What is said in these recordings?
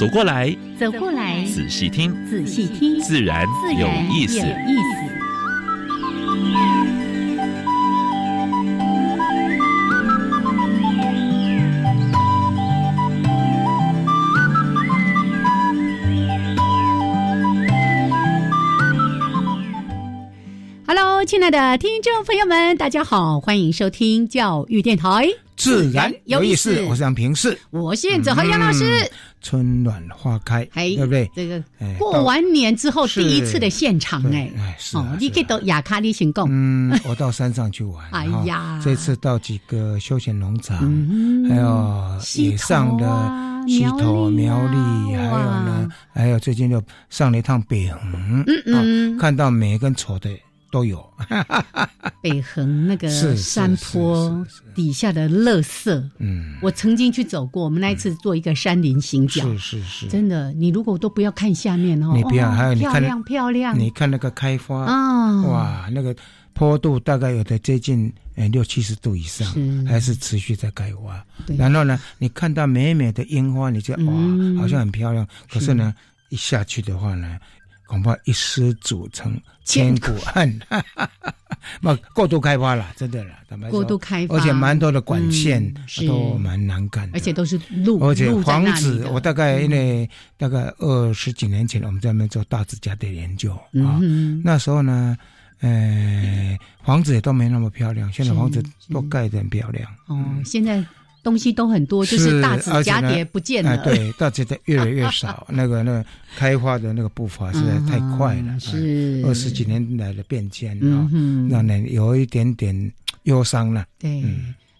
走过来，走过来，仔细听，仔细听，自然有意思。亲爱的听众朋友们，大家好，欢迎收听教育电台，自然有意思。我是杨平世，我现在和杨老师。春暖花开，对不对？这个过完年之后第一次的现场，哎，哦，你可以到亚卡利行宫。嗯，我到山上去玩。哎呀，这次到几个休闲农场，还有野上的溪头苗栗，还有呢，还有最近又上了一趟北横，嗯嗯，看到每一根草的。都有，北横那个山坡底下的乐色，嗯，我曾经去走过。我们那一次做一个山林行脚，是是是，真的，你如果都不要看下面哦，你不要，还有你看漂亮漂亮，你看那个开花啊，哇，那个坡度大概有的接近呃六七十度以上，还是持续在开花。然后呢，你看到美美的樱花，你就哇，好像很漂亮。可是呢，一下去的话呢。恐怕一失足成千古恨，那过度开发了，真的了，过度开发，而且蛮多的管线都蛮难干，而且都是路，而且房子，我大概因为大概二十几年前，我们在那边做大自家的研究啊，那时候呢，呃，房子也都没那么漂亮，现在房子都盖得很漂亮。哦，现在。东西都很多，就是大紫蛱蝶不见了。对，大紫的越来越少。那个那个开花的那个步伐实在太快了，是二十几年来的变迁啊，让人有一点点忧伤了。对，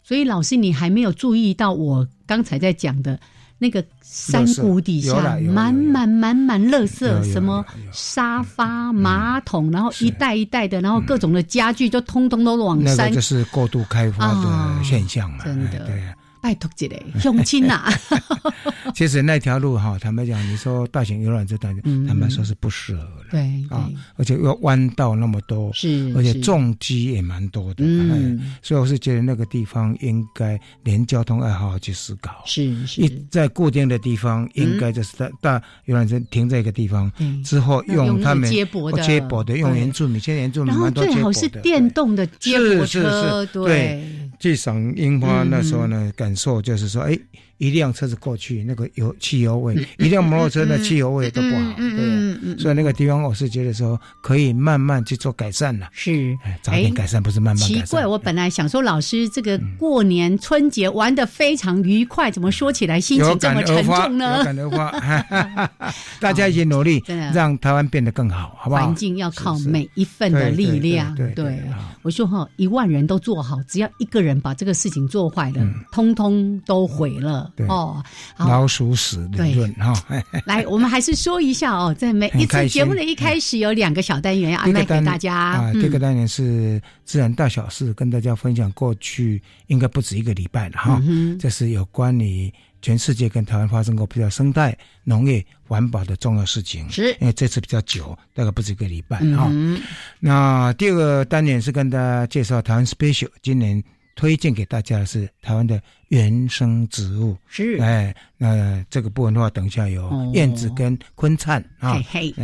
所以老师，你还没有注意到我刚才在讲的那个山谷底下满满满满垃圾，什么沙发、马桶，然后一袋一袋的，然后各种的家具就通通都往山。那个就是过度开发的现象嘛，真的对。拜托之类，用亲呐。其实那条路哈，坦白讲，你说大型游览车段，坦白说是不适合了。对啊，而且要弯道那么多，是，而且重机也蛮多的。嗯，所以我是觉得那个地方应该连交通爱好去思考。是是，一在固定的地方，应该就是在大游览车停在一个地方之后，用他们接驳的接驳的用原住民，现在原住民蛮多接驳的。最好是电动的接驳车，对。去赏樱花那时候呢，感受就是说，哎。一辆车子过去，那个油汽油味；一辆摩托车的汽油味都不好。对，所以那个地方我是觉得说可以慢慢去做改善了。是，早点改善不是慢慢。奇怪，我本来想说老师这个过年春节玩的非常愉快，怎么说起来心情这么沉重呢？有感而发，大家一起努力，让台湾变得更好，好不好？环境要靠每一份的力量。对，我说哈，一万人都做好，只要一个人把这个事情做坏了，通通都毁了。哦，老鼠屎理论哈。来，我们还是说一下哦，在每一次节目的一开始有两个小单元要安排给大家啊。这个单元是自然大小事，跟大家分享过去应该不止一个礼拜了哈。这是有关于全世界跟台湾发生过比较生态、农业、环保的重要事情。是，因为这次比较久，大概不止一个礼拜哈。那第二个单元是跟大家介绍台湾 special 今年。推荐给大家的是台湾的原生植物，是哎，那这个部分的话，等一下有燕子跟昆灿啊，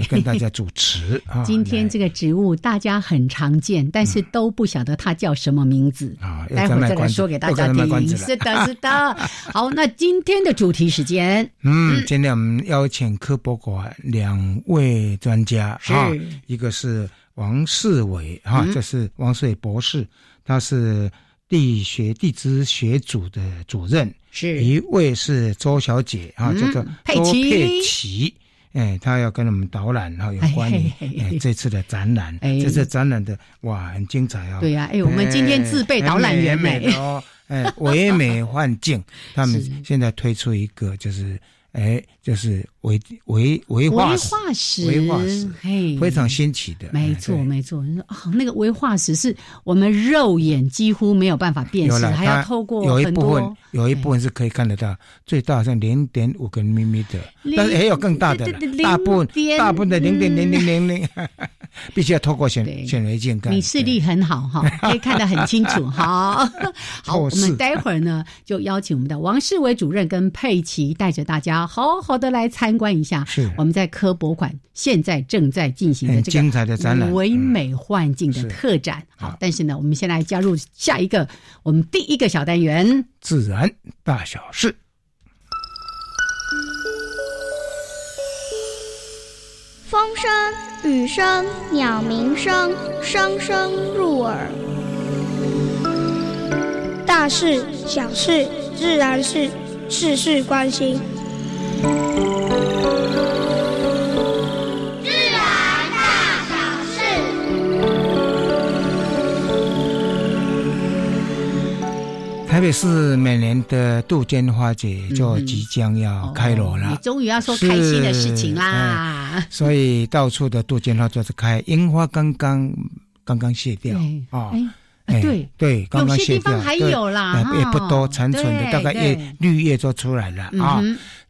跟大家主持。今天这个植物大家很常见，但是都不晓得它叫什么名字啊。待会再来说给大家听。是的，是的。好，那今天的主题时间，嗯，今天我们邀请科博馆两位专家，是一个是王世伟哈，这是王世伟博士，他是。地学地质学组的主任，是。一位是周小姐啊，叫做周佩奇，哎，他要跟我们导览哈，有关于哎这次的展览，这次展览的哇很精彩哦。对呀，哎，我们今天自备导览员美哦，哎，唯美幻境，他们现在推出一个就是。哎，就是维维维化石，维化石，嘿，非常新奇的，没错没错。你说啊，那个维化石是我们肉眼几乎没有办法辨识，还要透过有一部分，有一部分是可以看得到，最大好像零点五个米米的，但是也有更大的，大部分大部分的零点零零零零，必须要透过显显微镜看。你视力很好哈，可以看得很清楚。好，好，我们待会儿呢就邀请我们的王世伟主任跟佩奇带着大家。好好的来参观一下，是我们在科博馆现在正在进行的这个精彩的展览，唯美幻境的特展。好，但是呢，我们先来加入下一个我们第一个小单元——自然大小事。风声、雨声、鸟鸣声，声声入耳。大事、小事、自然事，事事关心。自然大小事。台北市每年的杜鹃花节就即将要开锣了，你终于要说开心的事情啦！所以到处的杜鹃花都是开，樱花刚刚刚刚谢掉啊。哎，对对，刚刚谢掉，还有啦，也不多，残存的大概叶绿叶就出来了啊。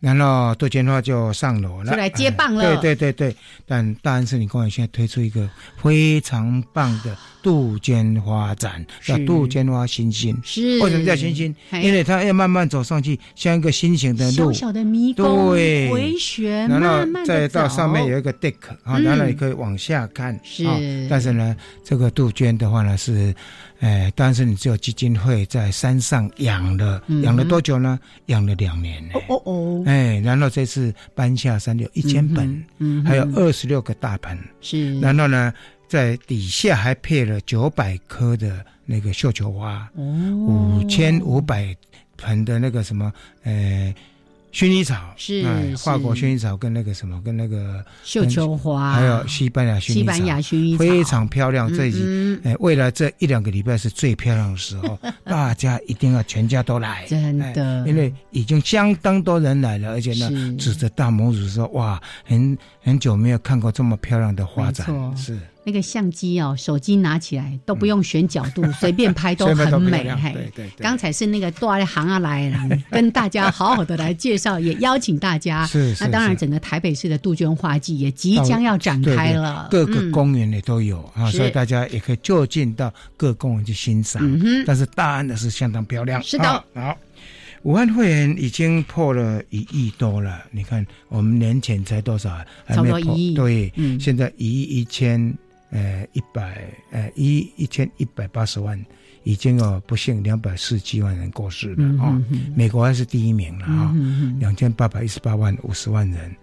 然后杜鹃花就上楼了，就来接棒了。对对对对，但大安森林公园现在推出一个非常棒的杜鹃花展，叫杜鹃花星星。是为什么叫星星？因为它要慢慢走上去，像一个心形的路，小小的迷宫，对，回旋，然后再到上面有一个 deck 啊，然后你可以往下看。是，但是呢，这个杜鹃的话呢是。哎，但是你只有基金会在山上养了，养了多久呢？养了两年。哦哦哦！哎，然后这次搬下山有一千本，嗯，还有二十六个大盆，是。然后呢，在底下还配了九百棵的那个绣球花，哦，五千五百盆的那个什么，呃。薰衣草是法国薰衣草跟那个什么跟那个绣球花，还有西班牙薰衣草，西班牙薰衣草非常漂亮。这已经哎，未来这一两个礼拜是最漂亮的时候，大家一定要全家都来，真的，因为已经相当多人来了，而且呢，指着大拇指说：“哇，很很久没有看过这么漂亮的花展。”是。那个相机哦，手机拿起来都不用选角度，随便拍都很美。嘿，对对。刚才是那个多行啊来 跟大家好好的来介绍，也邀请大家。是是。那当然，整个台北市的杜鹃花季也即将要展开了，各个公园也都有啊，所以大家也可以就近到各公园去欣赏。嗯但是大安的是相当漂亮。是的。好，武汉会员已经破了一亿多了。你看，我们年前才多少？差不多一亿。对，嗯，现在一亿一千。呃，一百呃一一千一百八十万，已经有不幸两百四十七万人过世了啊！美国还是第一名了啊，两千八百一十八万五十万人，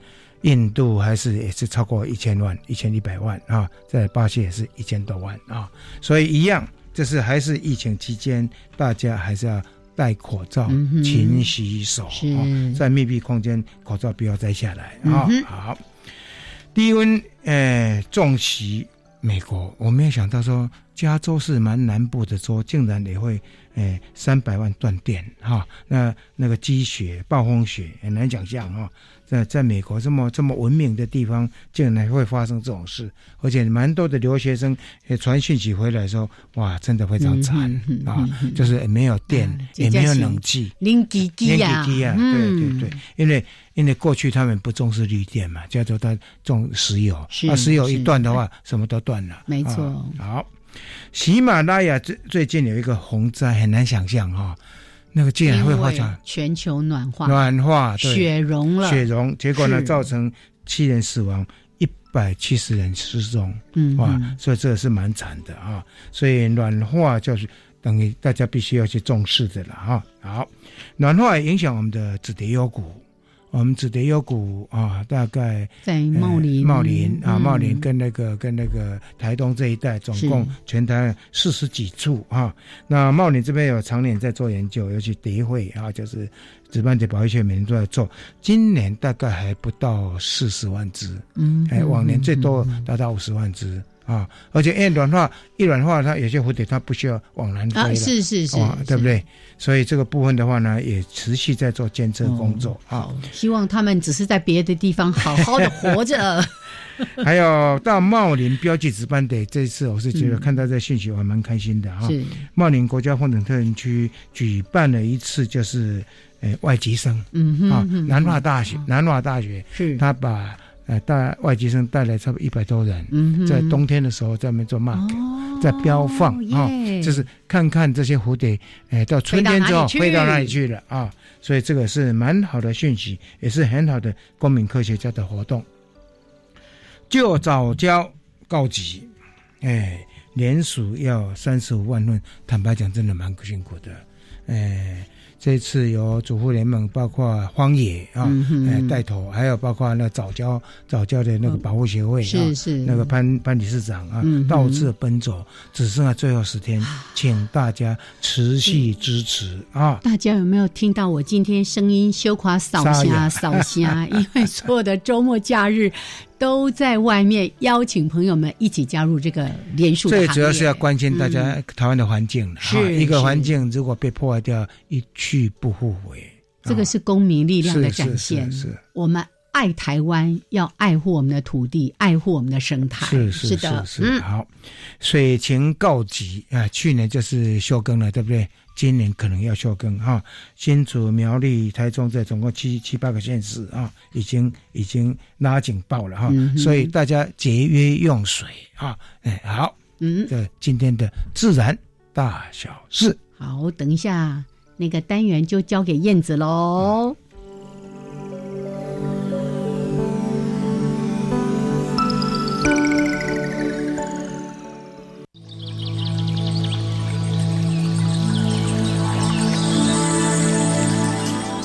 印度还是也是超过一千万一千一百万啊，在巴西也是一千多万啊，所以一样，就是还是疫情期间，大家还是要戴口罩、勤洗手啊，在密闭空间口罩不要摘下来啊。好，低温呃重袭。美国，我没有想到说加州是蛮南部的州，竟然也会诶三百万断电哈。那那个积雪、暴风雪很难想象哈。在在美国这么这么文明的地方，竟然会发生这种事，而且蛮多的留学生也传讯息回来说，哇，真的非常惨啊，就是没有电，也没有冷气，零几几啊，对对对，因为。因为过去他们不重视绿电嘛，加州它重石油，啊，石油一断的话，什么都断了。没错。好，喜马拉雅最最近有一个洪灾，很难想象哈，那个竟然会发生全球暖化，暖化，雪融了，雪融，结果呢，造成七人死亡，一百七十人失踪，嗯，哇，所以这个是蛮惨的啊。所以暖化就是等于大家必须要去重视的了哈。好，暖化影响我们的紫蝶优股。我们紫蝶幽谷啊，大概在茂林，茂林啊，茂林跟那个跟那个台东这一带，总共全台四十几处啊。那茂林这边有常年在做研究，尤其蝶会啊，就是紫斑蝶保育学每年都在做。今年大概还不到四十万只，嗯，哎，往年最多达到五十万只。啊，而且因为软化一软化，它有些蝴蝶它不需要往南飞了，是是是，对不对？所以这个部分的话呢，也持续在做监测工作啊。希望他们只是在别的地方好好的活着。还有到茂林标记值班的这一次，我是觉得看到这信息我还蛮开心的哈。茂林国家风景特园区举办了一次，就是呃外籍生，嗯啊，南华大学，南华大学是他把。呃，带外籍生带来差不多一百多人，在冬天的时候在那边做 mark，在标放啊，就是看看这些蝴蝶，哎，到春天之后飞到哪里去了啊？所以这个是蛮好的讯息，也是很好的公民科学家的活动。就早教告急，哎，连署要三十五万份，坦白讲，真的蛮辛苦的，哎。这次由主妇联盟，包括荒野啊，哎带头，还有包括那早教早教的那个保护协会啊，是那个潘潘理事长啊，到处奔走，只剩下最后十天，请大家持续支持啊！大家有没有听到我今天声音羞垮扫虾扫虾？因为所有的周末假日。都在外面邀请朋友们一起加入这个连署。最主要是要关心大家台湾的环境，是一个环境如果被破坏掉，一去不复回。这个是公民力量的展现。是我们爱台湾，要爱护我们的土地，爱护我们的生态。是是是是。好，水情告急啊！去年就是休耕了，对不对？今年可能要休耕哈，新竹、苗栗、台中这总共七七八个县市啊，已经已经拉警报了哈，所以大家节约用水啊，哎好，嗯，这今天的自然大小事，好，等一下那个单元就交给燕子喽。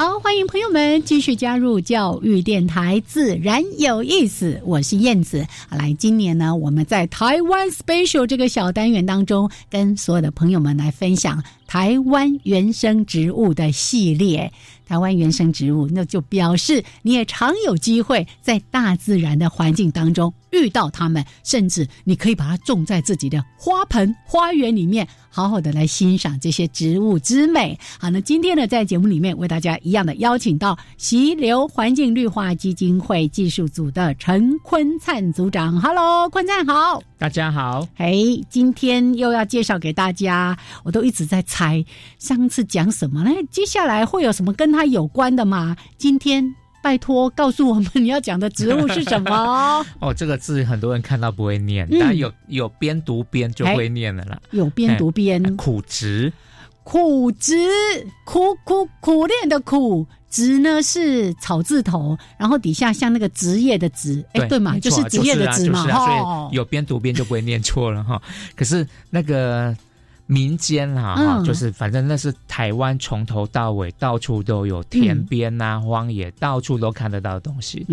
好，欢迎朋友们继续加入教育电台，自然有意思。我是燕子。来，今年呢，我们在台湾 special 这个小单元当中，跟所有的朋友们来分享台湾原生植物的系列。台湾原生植物，那就表示你也常有机会在大自然的环境当中遇到它们，甚至你可以把它种在自己的花盆、花园里面，好好的来欣赏这些植物之美。好，那今天呢，在节目里面为大家一样的邀请到溪流环境绿化基金会技术组的陈坤灿组长。Hello，坤灿好，大家好。哎，今天又要介绍给大家，我都一直在猜上次讲什么呢？接下来会有什么跟他？它有关的嘛？今天拜托告诉我们你要讲的植物是什么？哦，这个字很多人看到不会念，但有有边读边就会念的啦。有边读边，苦植，苦植，苦苦苦练的苦植呢是草字头，然后底下像那个职业的职，哎，对嘛，就是职业的职嘛，哈。有边读边就不会念错了哈。可是那个。民间哈，就是反正那是台湾从头到尾到处都有田边呐、荒野，到处都看得到的东西。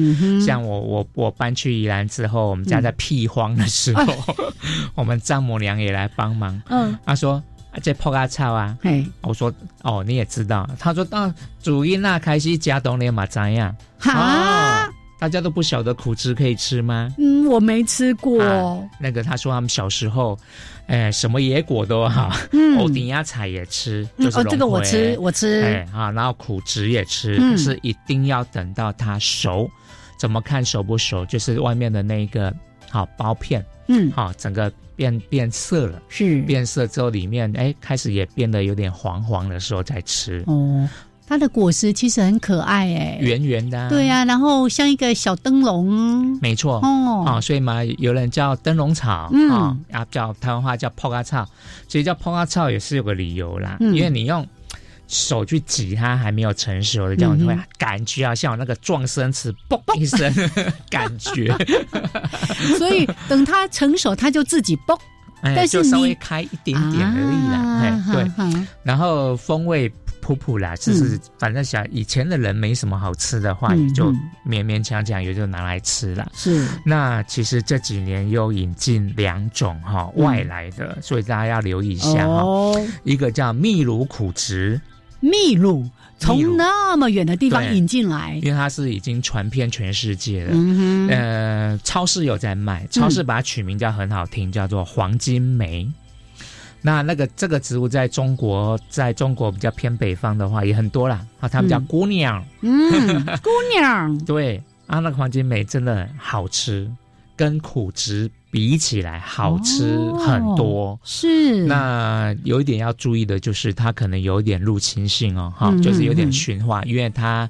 像我我我搬去宜兰之后，我们家在辟荒的时候，我们丈母娘也来帮忙。嗯，她说这破阿草啊，我说哦你也知道，她说到主因那开始加冬连嘛怎样？哈。大家都不晓得苦汁可以吃吗？嗯，我没吃过。那个他说他们小时候，哎，什么野果都好，嗯欧顶亚菜也吃，就是哦，这个我吃，我吃。哎啊，然后苦汁也吃，可是一定要等到它熟。怎么看熟不熟？就是外面的那个好包片，嗯，好，整个变变色了，是变色之后里面哎开始也变得有点黄黄的时候再吃。哦。它的果实其实很可爱，哎，圆圆的，对呀，然后像一个小灯笼，没错，哦，啊，所以嘛，有人叫灯笼草，嗯，啊，叫台湾话叫泡咖草，所以叫泡咖草也是有个理由啦，因为你用手去挤它还没有成熟的，这样会感觉啊，像有那个撞生词，嘣一声，感觉，所以等它成熟，它就自己嘣。但是稍微开一点点而已啦，哎，对，然后风味普普啦，就是反正想以前的人没什么好吃的话，也就勉勉强强也就拿来吃了。是，那其实这几年又引进两种哈外来的，所以大家要留意一下哈，一个叫秘鲁苦植，秘鲁。从那么远的地方引进来，因为它是已经传遍全世界了。嗯。呃，超市有在卖，超市把它取名叫很好听，叫做黄金梅。那那个这个植物在中国，在中国比较偏北方的话也很多啦。啊，他们叫姑娘，嗯，姑娘，对啊，那个黄金梅真的好吃，跟苦植。比起来好吃很多，是那有一点要注意的就是它可能有点入侵性哦，哈，就是有点驯化，因为它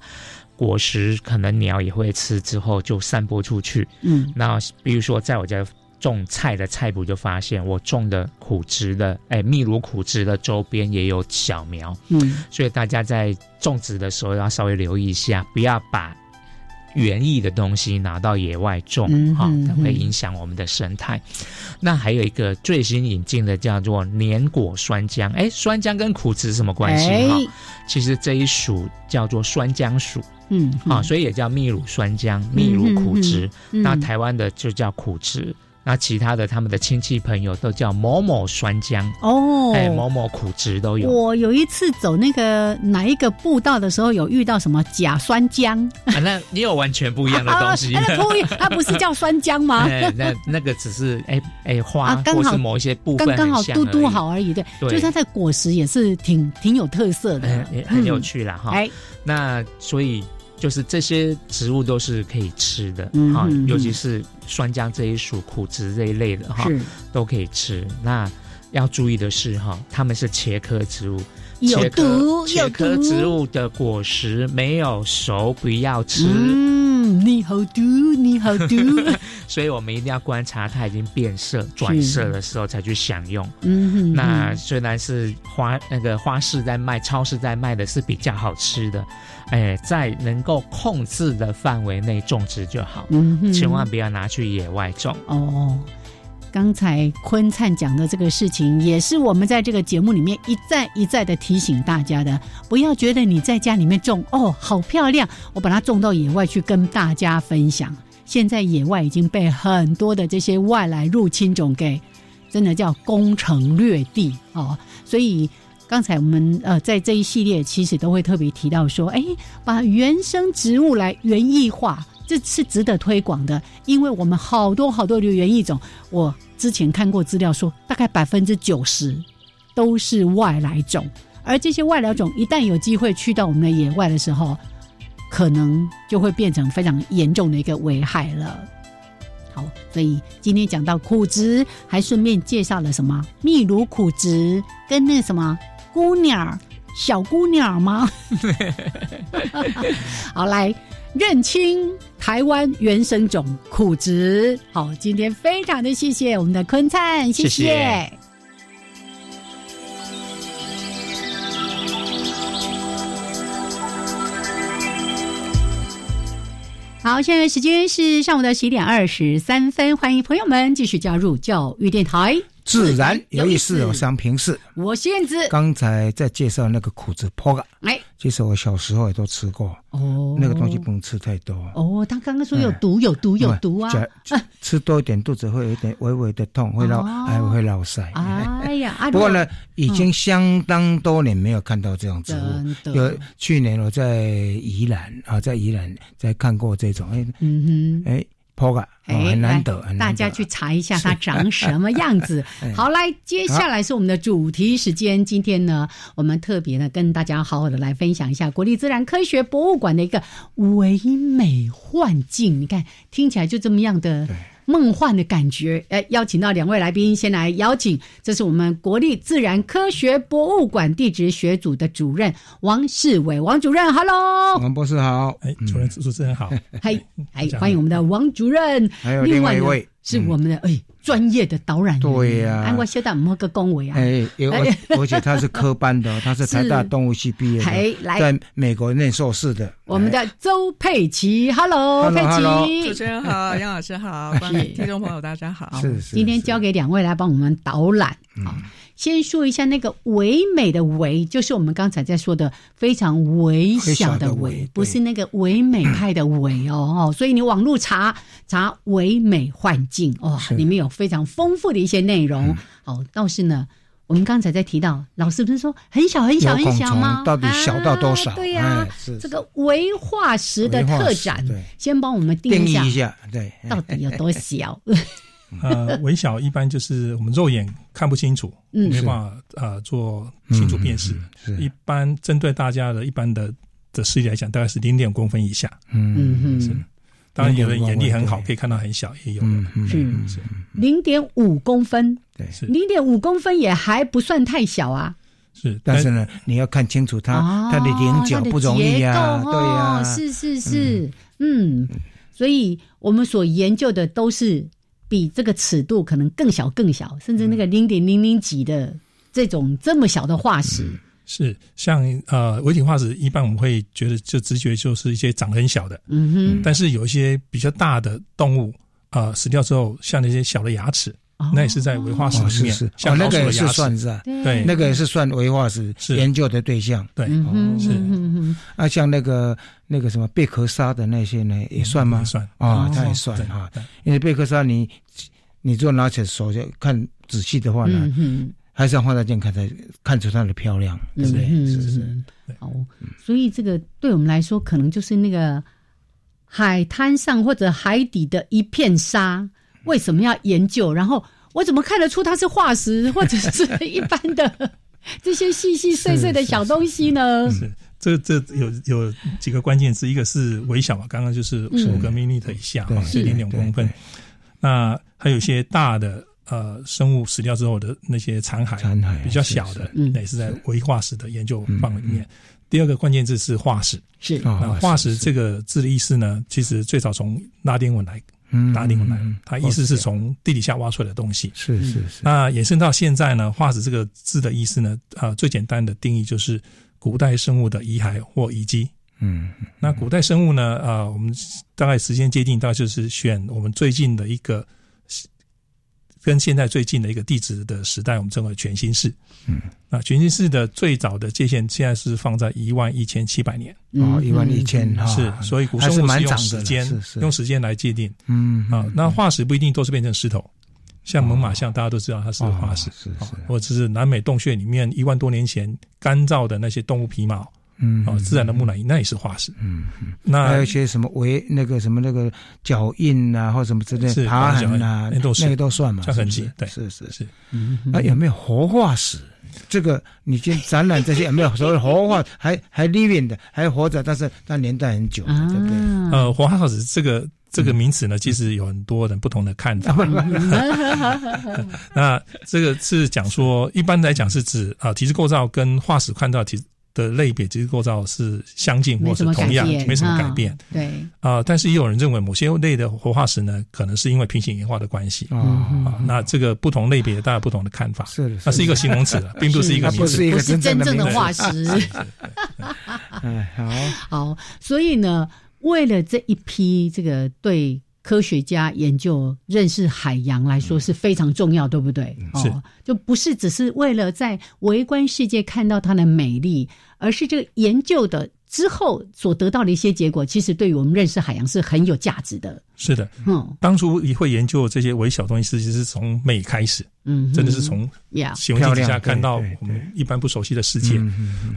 果实可能鸟也会吃，之后就散播出去。嗯，那比如说在我家种菜的菜谱就发现，我种的苦植的，哎，秘鲁苦植的周边也有小苗，嗯，所以大家在种植的时候要稍微留意一下，不要把。园艺的东西拿到野外种，哈，它会影响我们的生态。那还有一个最新引进的叫做年果酸浆，哎，酸浆跟苦植什么关系？哈，其实这一属叫做酸浆属，嗯，啊，所以也叫秘鲁酸浆、秘鲁苦植。那台湾的就叫苦植。那其他的他们的亲戚朋友都叫某某酸浆哦，哎，某某苦汁都有。我有一次走那个哪一个步道的时候，有遇到什么假酸浆？那你有完全不一样的东西。那不一 它不是叫酸浆吗？那那个只是哎哎花，或是某一些部分刚刚好嘟嘟好而已。对，就是它的果实也是挺挺有特色的，很有趣啦哈。哎，那所以。就是这些植物都是可以吃的，哈，尤其是酸浆这一属苦植这一类的哈，都可以吃。那要注意的是哈，它们是茄科植物，有毒，有毒植物的果实没有熟不要吃。嗯，你好毒，你好毒。所以我们一定要观察它已经变色、转色的时候才去享用。嗯，那虽然是花那个花市在卖，超市在卖的是比较好吃的。哎，在能够控制的范围内种植就好，嗯，千万不要拿去野外种。哦，刚才坤灿讲的这个事情，也是我们在这个节目里面一再一再的提醒大家的，不要觉得你在家里面种，哦，好漂亮，我把它种到野外去跟大家分享。现在野外已经被很多的这些外来入侵种给，真的叫攻城略地哦，所以。刚才我们呃在这一系列其实都会特别提到说，哎，把原生植物来园艺化，这是值得推广的，因为我们好多好多的园艺种，我之前看过资料说，大概百分之九十都是外来种，而这些外来种一旦有机会去到我们的野外的时候，可能就会变成非常严重的一个危害了。好，所以今天讲到苦植，还顺便介绍了什么秘鲁苦植跟那什么。姑娘，小姑娘吗？好，来认清台湾原生种苦植。好，今天非常的谢谢我们的坤灿，谢谢。好，现在时间是上午的十一点二十三分，欢迎朋友们继续加入教育电台。自然有意思，有商平视。我现在刚才在介绍那个苦子坡嘎，哎，其实我小时候也都吃过。哦，那个东西不能吃太多。哦，他刚刚说有毒，有毒，有毒啊！吃多一点，肚子会有一点微微的痛，会绕，还会绕腮。哎呀，不过呢，已经相当多年没有看到这种植物。有去年我在宜兰啊，在宜兰在看过这种。哎，嗯哼，哎。破个，很难得，大家去查一下它长什么样子。好，来，接下来是我们的主题时间。今天呢，我们特别呢跟大家好好的来分享一下国立自然科学博物馆的一个唯美幻境。你看，听起来就这么样的梦幻的感觉。哎，邀请到两位来宾，先来邀请，这是我们国立自然科学博物馆地质学组的主任王世伟，王主任，Hello，王博士好，哎，主任主持人好，嗨，哎，欢迎我们的王主任，还有另外一位。是我们的哎，专业的导览员。对呀，安国修到某个恭维啊。哎，而而且他是科班的，他是台大动物系毕业的，在美国念硕士的。我们的周佩奇，Hello，佩奇，主持人好，杨老师好，听众朋友大家好。是是。今天交给两位来帮我们导览啊。先说一下那个唯美的唯，就是我们刚才在说的非常微小的唯，不是那个唯美派的唯哦。所以你网络查查唯美幻境哦，里面有非常丰富的一些内容。哦，倒是呢，我们刚才在提到，老师不是说很小很小很小吗？到底小到多少？对呀，这个唯化石的特展，先帮我们定义一下，对，到底有多小？呃，微小一般就是我们肉眼看不清楚，嗯没办法呃做清楚辨识。一般针对大家的一般的的视力来讲，大概是零点五公分以下。嗯嗯是。当然有人眼力很好，可以看到很小，也有。嗯是。零点五公分，对，是零点五公分也还不算太小啊。是，但是呢，你要看清楚它它的棱角不容易啊，对呀。是是是，嗯，所以我们所研究的都是。比这个尺度可能更小更小，甚至那个零点零零几的这种这么小的化石，是像呃微体化石，一般我们会觉得就直觉就是一些长很小的，嗯哼，但是有一些比较大的动物啊死掉之后，像那些小的牙齿。那也是在维化石里面，像那个也是算是啊，对，那个也是算维化史研究的对象，对，是。啊，像那个那个什么贝壳沙的那些呢，也算吗？算啊，它也算啊。因为贝壳沙，你你如果拿起手就看仔细的话呢，还是要放大镜看才看出它的漂亮，对不对？是是。好，所以这个对我们来说，可能就是那个海滩上或者海底的一片沙。为什么要研究？然后我怎么看得出它是化石，或者是一般的 这些细细碎碎的小东西呢？是这这有有几个关键字，一个是微小嘛，刚刚就是五个 m 米以下哈，是零点公分。那还有一些大的呃生物死掉之后的那些残骸，残骸比较小的，也是在微化石的研究范围里面。第二个关键字是化石，是那化石这个字的意思呢，其实最早从拉丁文来。拉丁文来，它意思是从地底下挖出来的东西。是是是。那衍生到现在呢，化石这个字的意思呢，啊，最简单的定义就是古代生物的遗骸或遗迹。嗯。那古代生物呢，啊，我们大概时间界定，大概就是选我们最近的一个。跟现在最近的一个地质的时代，我们称为全新世。嗯，那全新世的最早的界限现在是放在一万一千七百年。哦，一万一千是，所以古生物是用时间，用时间来界定。嗯啊，那化石不一定都是变成石头，像猛犸象，大家都知道它是化石，是是，或者是南美洞穴里面一万多年前干燥的那些动物皮毛。嗯，哦，自然的木乃伊那也是化石。嗯嗯，那还有一些什么围那个什么那个脚印啊，或什么之类爬痕啊，那个都算嘛，痕迹。对，是是是。嗯，那有没有活化石？这个你先展览这些有没有 所谓活化？还还 living 的，还活着，但是它年代很久，对不对？呃，活化石这个这个名词呢，其实有很多人不同的看法。那这个是讲说，一般来讲是指啊，体质构造跟化石看到体。的类别其实构造是相近或是同样，没什么改变。对啊，但是也有人认为某些类的活化石呢，可能是因为平行演化的关系啊。那这个不同类别大家不同的看法，是那是一个形容词，并不是一个名词，不是真正的化石。哎，好，好，所以呢，为了这一批这个对。科学家研究认识海洋来说是非常重要，对不对？是，就不是只是为了在围观世界看到它的美丽，而是这个研究的之后所得到的一些结果，其实对于我们认识海洋是很有价值的。是的，嗯，当初会研究这些微小东西，其实际是从美开始，嗯，真的是从形境底下看到我们一般不熟悉的世界。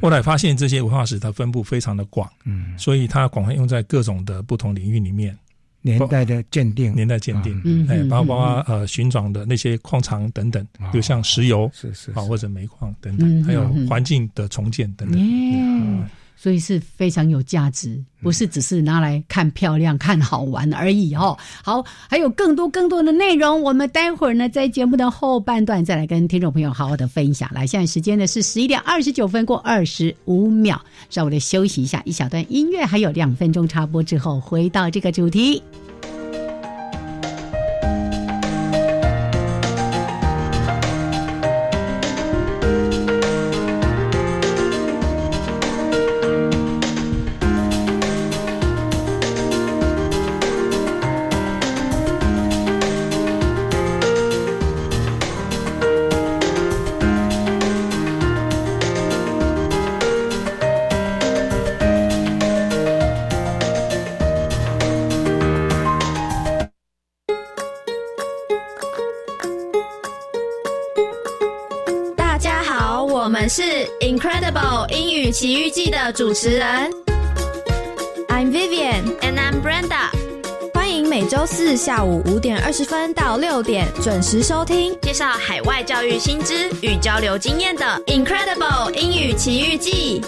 后来发现这些文化史它分布非常的广，嗯，所以它广泛用在各种的不同领域里面。年代的鉴定，年代鉴定，哎，包括呃寻找的那些矿藏等等，比如像石油是是啊或者煤矿等等，还有环境的重建等等。所以是非常有价值，不是只是拿来看漂亮、看好玩而已哦。好，还有更多更多的内容，我们待会儿呢在节目的后半段再来跟听众朋友好好的分享。来，现在时间呢是十一点二十九分过二十五秒，稍微的休息一下，一小段音乐，还有两分钟插播之后，回到这个主题。的主持人，I'm Vivian and I'm Brenda，欢迎每周四下午五点二十分到六点准时收听。介绍海外教育新知与交流经验的 Incredible 英语奇遇记。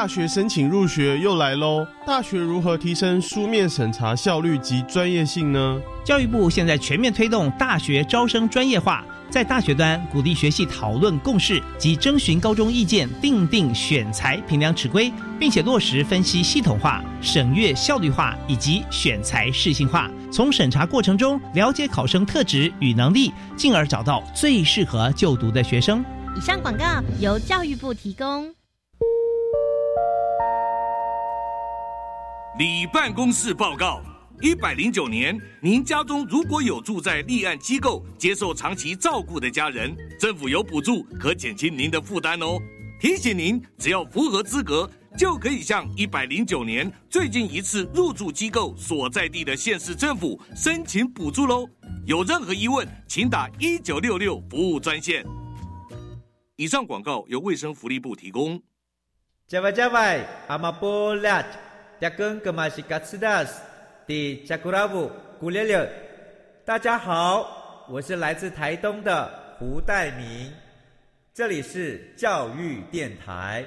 大学申请入学又来喽，大学如何提升书面审查效率及专业性呢？教育部现在全面推动大学招生专业化，在大学端鼓励学系讨论共识及征询高中意见，定定选材评量尺规，并且落实分析系统化、审阅效率化以及选材适性化。从审查过程中了解考生特质与能力，进而找到最适合就读的学生。以上广告由教育部提供。李办公室报告。一百零九年，您家中如果有住在立案机构接受长期照顾的家人，政府有补助可减轻您的负担哦。提醒您，只要符合资格，就可以向一百零九年最近一次入住机构所在地的县市政府申请补助喽。有任何疑问，请打一九六六服务专线。以上广告由卫生福利部提供。加外加外，阿玛波拉，扎根格玛西卡斯达斯。的加古拉布古列列，大家好，我是来自台东的胡代明，这里是教育电台。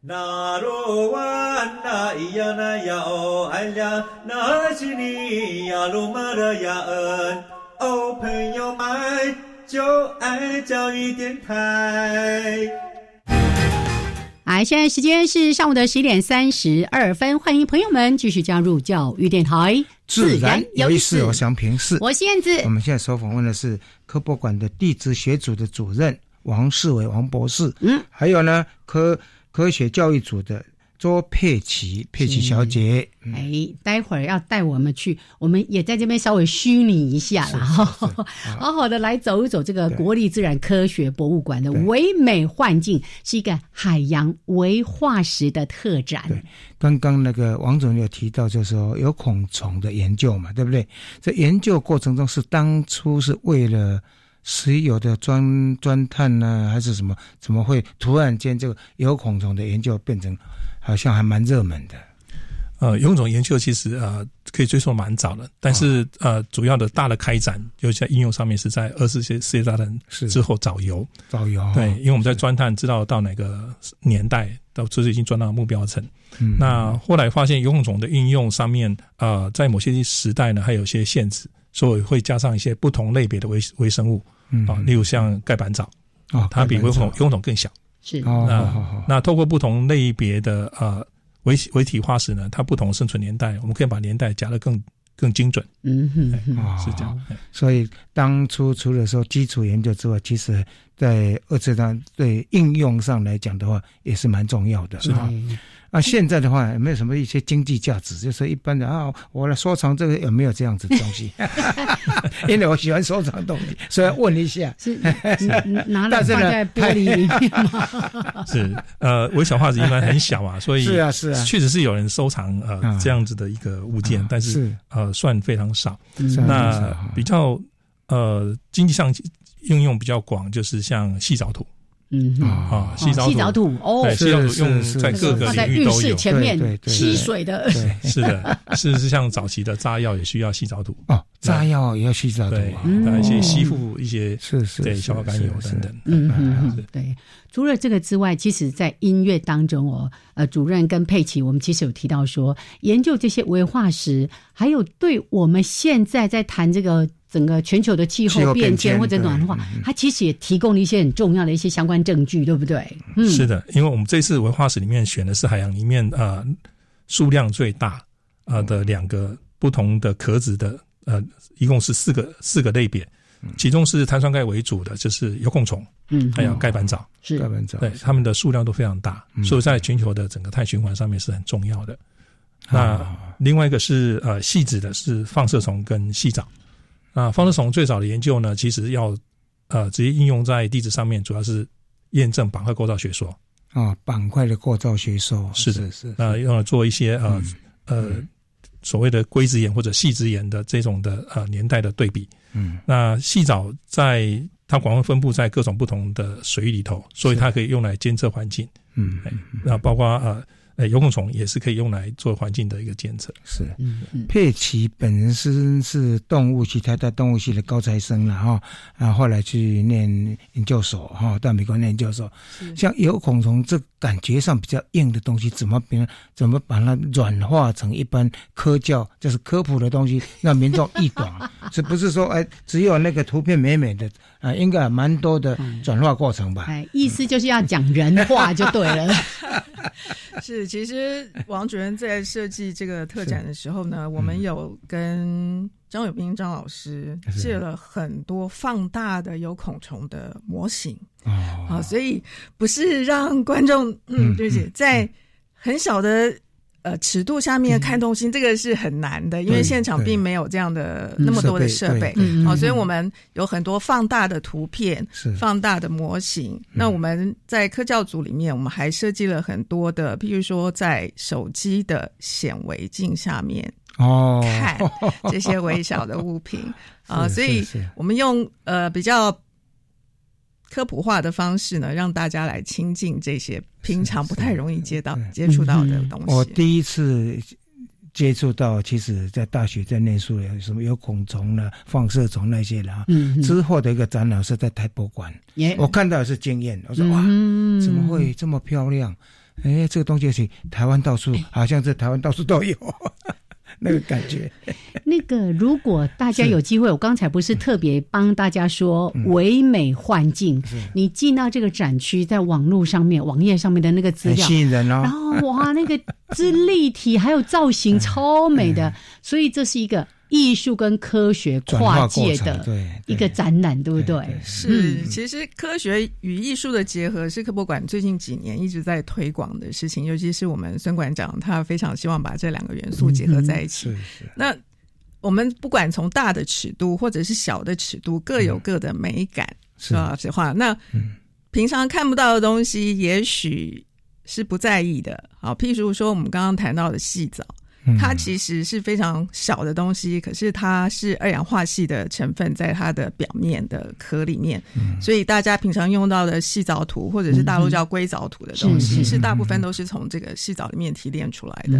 那罗哇那咿呀那呀哦哎呀，那是你呀鲁玛的呀恩哦，朋友们就爱教育电台。来，现在时间是上午的十一点三十二分，欢迎朋友们继续加入教育电台。自然有意思，我想平视。我燕子。我们现在所访问的是科博馆的地质学组的主任王世伟王博士。嗯，还有呢，科科学教育组的。周佩奇，佩奇小姐，哎，待会儿要带我们去，我们也在这边稍微虚拟一下啦，好好的来走一走这个国立自然科学博物馆的唯美幻境，是一个海洋微化石的特展。对，刚刚那个王总有提到，就是说有孔虫的研究嘛，对不对？在研究过程中是当初是为了石油的钻钻探呢，还是什么？怎么会突然间这个有孔虫的研究变成？好像还蛮热门的，呃，有种研究其实呃可以追溯蛮早的，但是呃主要的大的开展，尤其在应用上面是在二次世世界大战之后找油，找油，对，因为我们在钻探知道到哪个年代，到其实已经钻到目标层，那后来发现游泳种的应用上面，呃，在某些时代呢还有些限制，所以会加上一些不同类别的微微生物，啊，例如像盖板藻，啊，它比游泳种游泳种更小。是那那透过不同类别的呃微微体化石呢，它不同生存年代，我们可以把年代夹得更更精准。嗯哼，是这样。所以当初除了说基础研究之外，其实在二次大战对应用上来讲的话，也是蛮重要的。是的。那现在的话，有没有什么一些经济价值？就是一般的啊，我来收藏这个有没有这样子的东西？因为我喜欢收藏东西，所以问一下。是拿来 放在玻璃里面吗？是呃，微小化石一般很小啊，所以是啊是啊，确实是有人收藏呃这样子的一个物件，但是呃算非常少。那比较呃经济上应用比较广，就是像细藻土。嗯啊，细藻土哦，细藻土用在各个领域都有。前面吸水的，是的，是是像早期的炸药也需要细藻土。哦，炸药也要细藻土，对，一些吸附一些是是对消化甘油等等。嗯嗯嗯，对。除了这个之外，其实，在音乐当中哦，呃，主任跟佩奇，我们其实有提到说，研究这些文化石，还有对我们现在在谈这个整个全球的气候变迁或者暖化，它其实也提供了一些很重要的一些相关证据，对不对？嗯，是的，因为我们这次文化史里面选的是海洋里面呃数量最大呃的两个不同的壳子的，呃，一共是四个四个类别。其中是碳酸钙为主的，就是有孔虫，嗯，还有盖板藻，是。盖板藻，对，它们的数量都非常大，所以在全球的整个碳循环上面是很重要的。那另外一个是呃细子的，是放射虫跟细藻。那放射虫最早的研究呢，其实要呃直接应用在地质上面，主要是验证板块构造学说啊，板块的构造学说是的，是那用来做一些呃呃所谓的硅质岩或者细质岩的这种的呃年代的对比。嗯，那细藻在它广泛分布在各种不同的水域里头，所以它可以用来监测环境。嗯，那包括呃。呃，有孔虫也是可以用来做环境的一个监测。是，佩奇本人是是动物系，他在动物系的高材生了哈，啊，后来去念研究所哈，到美国念研究所。像有孔虫这感觉上比较硬的东西，怎么变？怎么把它软化成一般科教就是科普的东西，让民众易懂？是不是说哎，只有那个图片美美的啊？应该蛮多的转化过程吧？哎，意思就是要讲人话就对了。是，其实王主任在设计这个特展的时候呢，我们有跟张友斌张老师借了很多放大的有孔虫的模型啊，所以不是让观众嗯，对不起，在很小的。呃，尺度下面看东西，这个是很难的，因为现场并没有这样的那么多的设备，好，所以我们有很多放大的图片，放大的模型。那我们在科教组里面，我们还设计了很多的，譬如说在手机的显微镜下面哦。看这些微小的物品。啊，所以我们用呃比较。科普化的方式呢，让大家来亲近这些平常不太容易接到、接触到的东西。我第一次接触到，其实在大学在念书有什么有孔虫了、放射虫那些的哈。之后的一个展览是在台博馆，我看到是惊艳，我说哇，怎么会这么漂亮？哎，这个东西是台湾到处，好像是台湾到处都有。那个感觉，那个如果大家有机会，我刚才不是特别帮大家说唯美幻境，你进到这个展区，在网络上面、网页上面的那个资料，吸引人哦。然后哇，那个之立体还有造型 超美的，所以这是一个。艺术跟科学跨界的一个展览，对不对？是，其实科学与艺术的结合是科博馆最近几年一直在推广的事情，尤其是我们孙馆长他非常希望把这两个元素结合在一起。那我们不管从大的尺度或者是小的尺度，各有各的美感，是吧？实话，那平常看不到的东西，也许是不在意的。好，譬如说我们刚刚谈到的细藻。它其实是非常小的东西，可是它是二氧化系的成分在它的表面的壳里面，所以大家平常用到的细藻土或者是大陆叫硅藻土的东西，是大部分都是从这个细藻里面提炼出来的。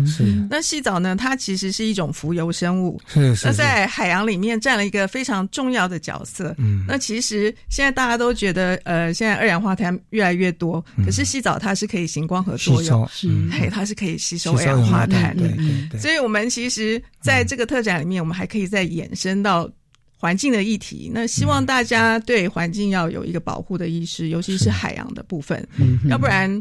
那细藻呢，它其实是一种浮游生物，那在海洋里面占了一个非常重要的角色。那其实现在大家都觉得，呃，现在二氧化碳越来越多，可是细藻它是可以行光合作用，嘿，它是可以吸收二氧化碳。的。所以，我们其实在这个特展里面，我们还可以再延伸到环境的议题。那希望大家对环境要有一个保护的意识，尤其是海洋的部分。要不然，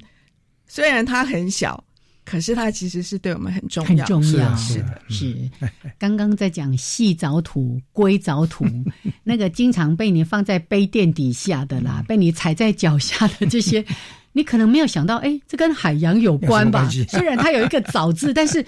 虽然它很小，可是它其实是对我们很重要。很重要，是的，是。刚刚在讲细藻土、硅藻土，那个经常被你放在杯垫底下的啦，被你踩在脚下的这些，你可能没有想到，哎，这跟海洋有关吧？虽然它有一个“藻”字，但是。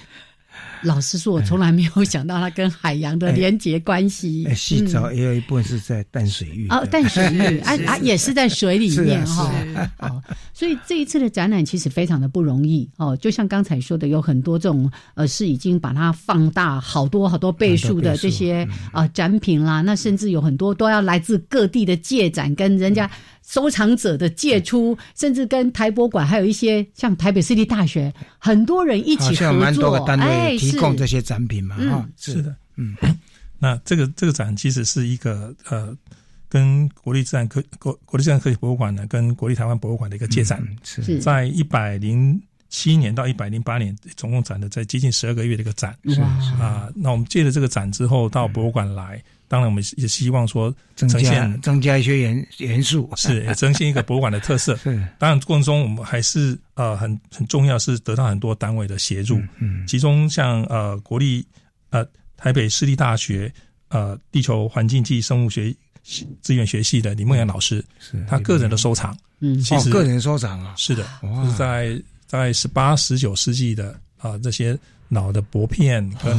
老实说，我从来没有想到它跟海洋的连结关系。洗澡也有一部分是在淡水域哦，淡水域 啊啊，也是在水里面哈。哦，所以这一次的展览其实非常的不容易哦。就像刚才说的，有很多这种呃，是已经把它放大好多好多倍数的这些啊展品啦。那甚至有很多都要来自各地的借展，跟人家。收藏者的借出，甚至跟台博馆还有一些像台北市立大学，很多人一起合作，哎，提供这些展品嘛，啊，是。的，嗯，那这个这个展其实是一个呃，跟国立自然科国国立自然科学博物馆呢，跟国立台湾博物馆的一个借展，是。在一百零七年到一百零八年，总共展的在接近十二个月的一个展。是啊，那我们借了这个展之后到博物馆来，当然我们也希望说增加增加一些元元素，是也呈现一个博物馆的特色。是，当然过程中我们还是呃很很重要是得到很多单位的协助，嗯，其中像呃国立呃台北市立大学呃地球环境暨生物学资源学系的李梦阳老师，是他个人的收藏，嗯，其实个人收藏啊，是的，就是在在十八十九世纪的啊这些老的薄片跟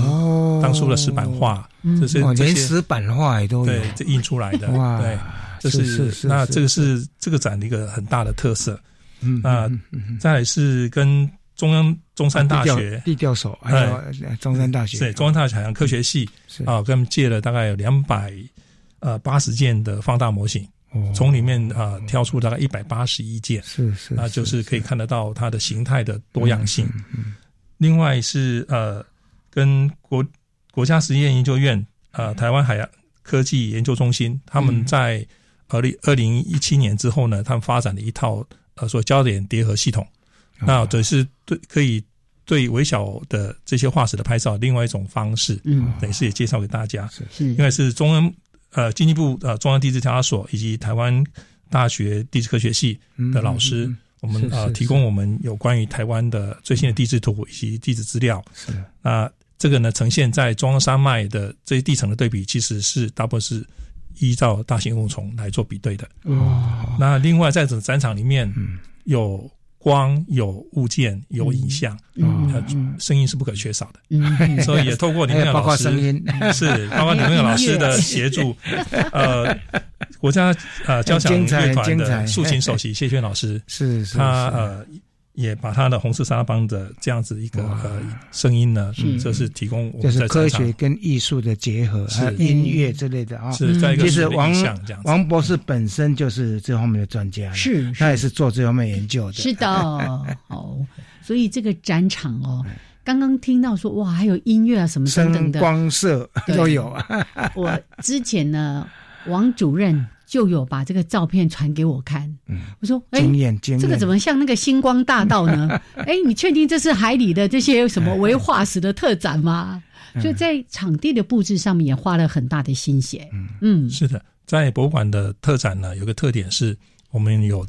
当初的石板画，这些这些连石板画也都有，对，这印出来的，哇，对，这是那这个是这个展的一个很大的特色，嗯啊，再来是跟中央中山大学地调所还有中山大学，对，中山大学海洋科学系啊，跟他们借了大概有两百呃八十件的放大模型。从里面啊挑出大概一百八十一件，是是，那就是可以看得到它的形态的多样性。另外是呃，跟国国家实验研究院呃台湾海洋科技研究中心，他们在二零二零一七年之后呢，他们发展了一套呃所焦点叠合系统，那这是对可以对微小的这些化石的拍照另外一种方式，嗯，等于是也介绍给大家，是是。因为是中央。呃，经济部呃中央地质调查所以及台湾大学地质科学系的老师，我们呃提供我们有关于台湾的最新的地质图以及地质资料。是。那这个呢，呈现在中央山脉的这些地层的对比，其实是大部分是依照大型物虫来做比对的。哦，那另外在整展场里面有。光有物件有影像，嗯，声音是不可缺少的，嗯，所以也透过李明老师，声音。是包括李明老师的协助，呃，国家呃交响乐团的竖琴首席谢轩老师，是是，他呃。也把他的红色沙邦的这样子一个呃声音呢，这是提供我们就是科学跟艺术的结合，还有音乐之类的啊。是在一个其实王这样王博士本身就是这方面的专家，是他也是做这方面研究的。是的，哦，所以这个展场哦，刚刚听到说哇，还有音乐啊什么等等的，光色都有。啊。我之前呢，王主任。就有把这个照片传给我看，嗯，我说，哎，这个怎么像那个星光大道呢？哎，你确定这是海里的这些什么微化石的特展吗？所以在场地的布置上面也花了很大的心血。嗯，是的，在博物馆的特展呢，有个特点是我们有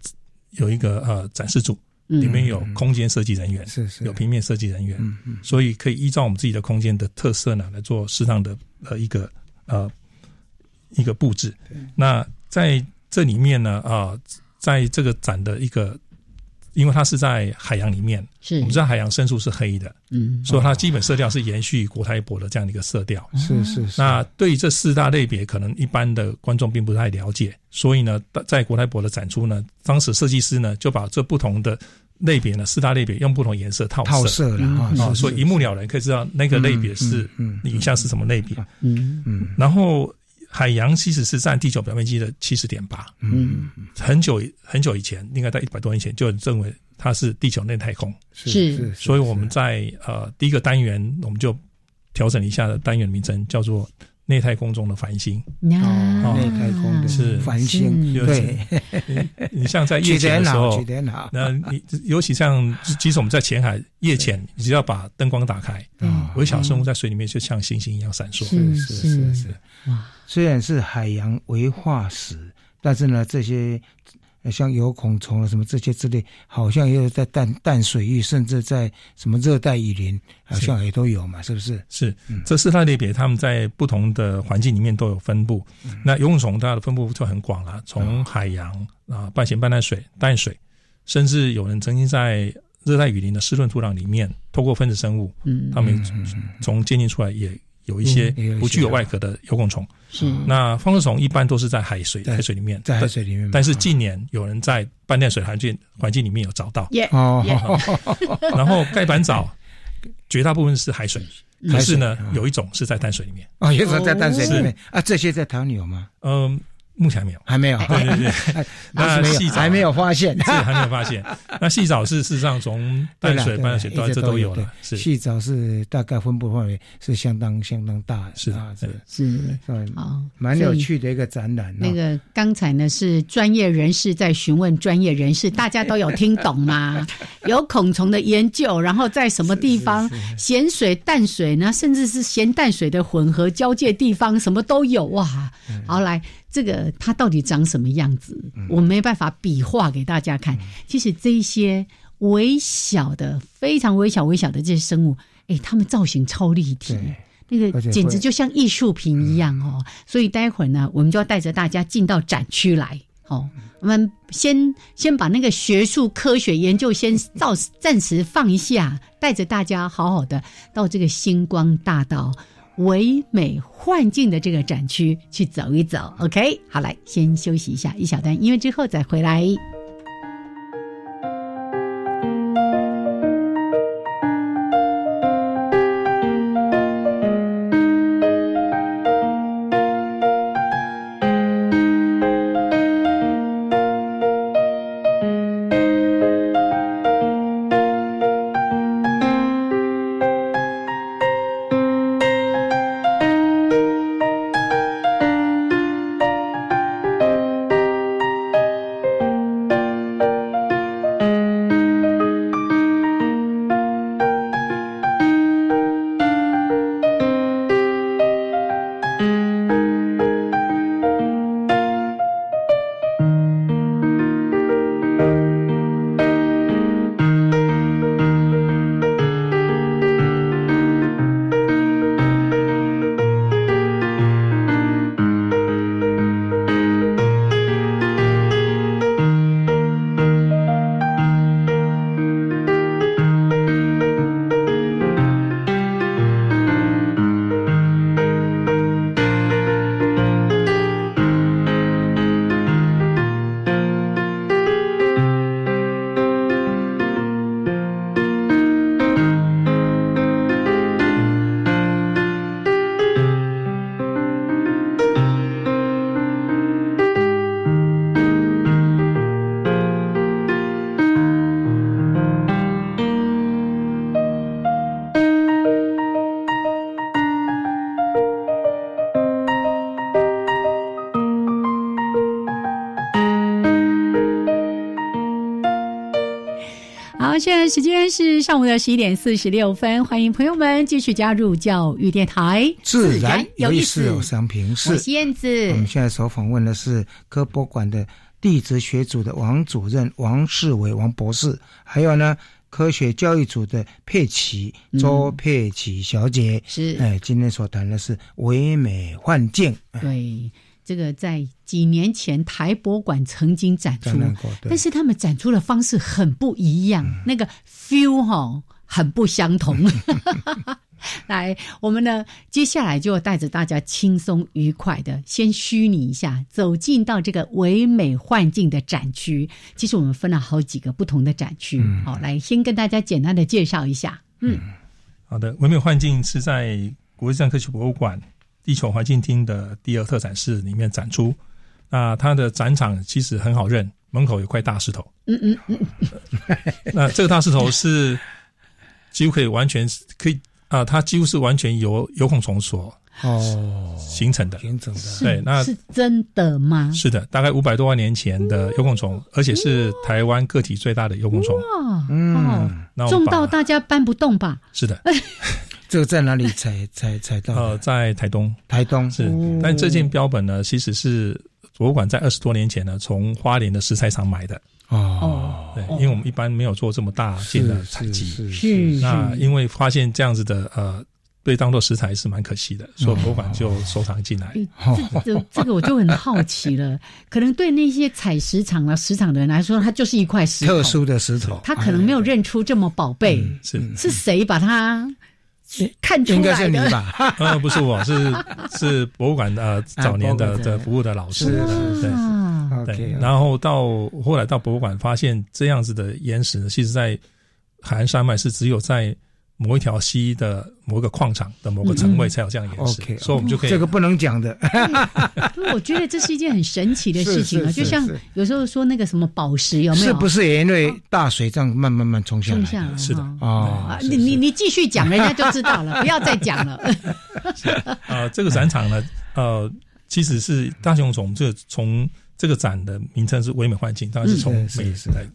有一个呃展示组，里面有空间设计人员，是是，有平面设计人员，嗯嗯，所以可以依照我们自己的空间的特色呢，来做适当的呃一个呃一个布置。那在这里面呢，啊，在这个展的一个，因为它是在海洋里面，是。我们知道海洋深处是黑的，嗯，所以它基本色调是延续国泰博的这样的一个色调，是是。那对于这四大类别，可能一般的观众并不太了解，所以呢，在国泰博的展出呢，当时设计师呢就把这不同的类别呢，四大类别用不同颜色套套色了啊，所以一目了然，可以知道那个类别是影像是什么类别，嗯。嗯，然后。海洋其实是占地球表面积的七十点八，嗯，很久很久以前，应该在一百多年前就认为它是地球内太空，是，所以我们在呃第一个单元我们就调整一下的单元名称叫做内太空中的繁星，哦，内太空的是。繁星，对，你像在夜潜的时候，那你尤其像即使我们在浅海夜潜，你只要把灯光打开，微小生物在水里面就像星星一样闪烁，是是。是是，哇。虽然是海洋为化石，但是呢，这些像有孔虫啊什么这些之类，好像也有在淡淡水域，甚至在什么热带雨林，好像也都有嘛，是不是？是，这四大类别，他们在不同的环境里面都有分布。那游泳虫它的分布就很广了，从海洋啊半咸半淡水、淡水，甚至有人曾经在热带雨林的湿润土壤里面，透过分子生物，嗯，他们从鉴定出来也。有一些不具有外壳的有孔虫，是。那方式虫一般都是在海水海水里面，在海水里面。但是近年有人在半淡水环境环境里面有找到，哦，然后盖板藻绝大部分是海水，可是呢有一种是在淡水里面，啊，有一种在淡水里面。啊，这些在台湾有吗？嗯，目前还没有，还没有，对对对。那细藻还没有发现，是还没有发现。那细藻是事实上从 淡水、半水都这都有了。是细藻是大概分布范围是相当相当大的，是是是好，蛮有趣的一个展览。那个刚才呢是专业人士在询问专业人士，大家都有听懂吗？有孔虫的研究，然后在什么地方咸水、淡水呢？甚至是咸淡水的混合交界地方，什么都有哇！好来。这个它到底长什么样子？我没办法比划给大家看。其实这些微小的、非常微小、微小的这些生物，哎，它们造型超立体，那个简直就像艺术品一样哦。所以待会儿呢，我们就要带着大家进到展区来。哦，我们先先把那个学术科学研究先暂暂时放一下，带着大家好好的到这个星光大道。唯美幻境的这个展区去走一走，OK，好，来先休息一下，一小段音乐之后再回来。时间是上午的十一点四十六分，欢迎朋友们继续加入教育电台，自然有意思。有商品是燕子。我们现在所访问的是科博馆的地质学组的王主任王世伟王博士，还有呢科学教育组的佩奇周佩奇小姐。是哎，今天所谈的是唯美幻境。对。这个在几年前台博馆曾经展出，但是他们展出的方式很不一样，那个 feel 哈很不相同。来，我们呢接下来就带着大家轻松愉快的先虚拟一下，走进到这个唯美幻境的展区。其实我们分了好几个不同的展区，好，来先跟大家简单的介绍一下。嗯，好的，唯美幻境是在国际上科学博物馆。地球环境厅的第二特展室里面展出，那它的展场其实很好认，门口有块大石头。嗯嗯嗯。那这个大石头是几乎可以完全可以啊，它几乎是完全由有孔虫所哦形成的。形成的。对，那是真的吗？是的，大概五百多万年前的有孔虫，而且是台湾个体最大的有孔虫。哇，嗯，重到大家搬不动吧？是的。这个在哪里采采采到？呃，在台东，台东是。但这件标本呢，其实是博物馆在二十多年前呢，从花莲的石材厂买的。哦，对，因为我们一般没有做这么大件的采集，是。那因为发现这样子的呃，被当做石材是蛮可惜的，所以博物馆就收藏进来。这这 这个我就很好奇了，可能对那些采石场啊、石场的人来说，它就是一块石头特殊的石头，他可能没有认出这么宝贝，是是谁把它？看出来的应该是你吧？呃，不是我，是是博物馆的早年的的服务的老师，对对。然后到后来到博物馆，发现这样子的岩石，呢，其实在海岸山脉是只有在某一条溪的某个矿场的某个层位才有这样岩石，所以我们就可以这个不能讲的。我觉得这是一件很神奇的事情啊，就像有时候说那个什么宝石有没有？是不是也因为大水这样慢慢慢冲下来？下来是的啊，你你你继续讲，人家就知道了，不要再讲了。呃，这个展场呢，呃，其实是大熊从，这从这个展的名称是唯美幻境，当然是从美来。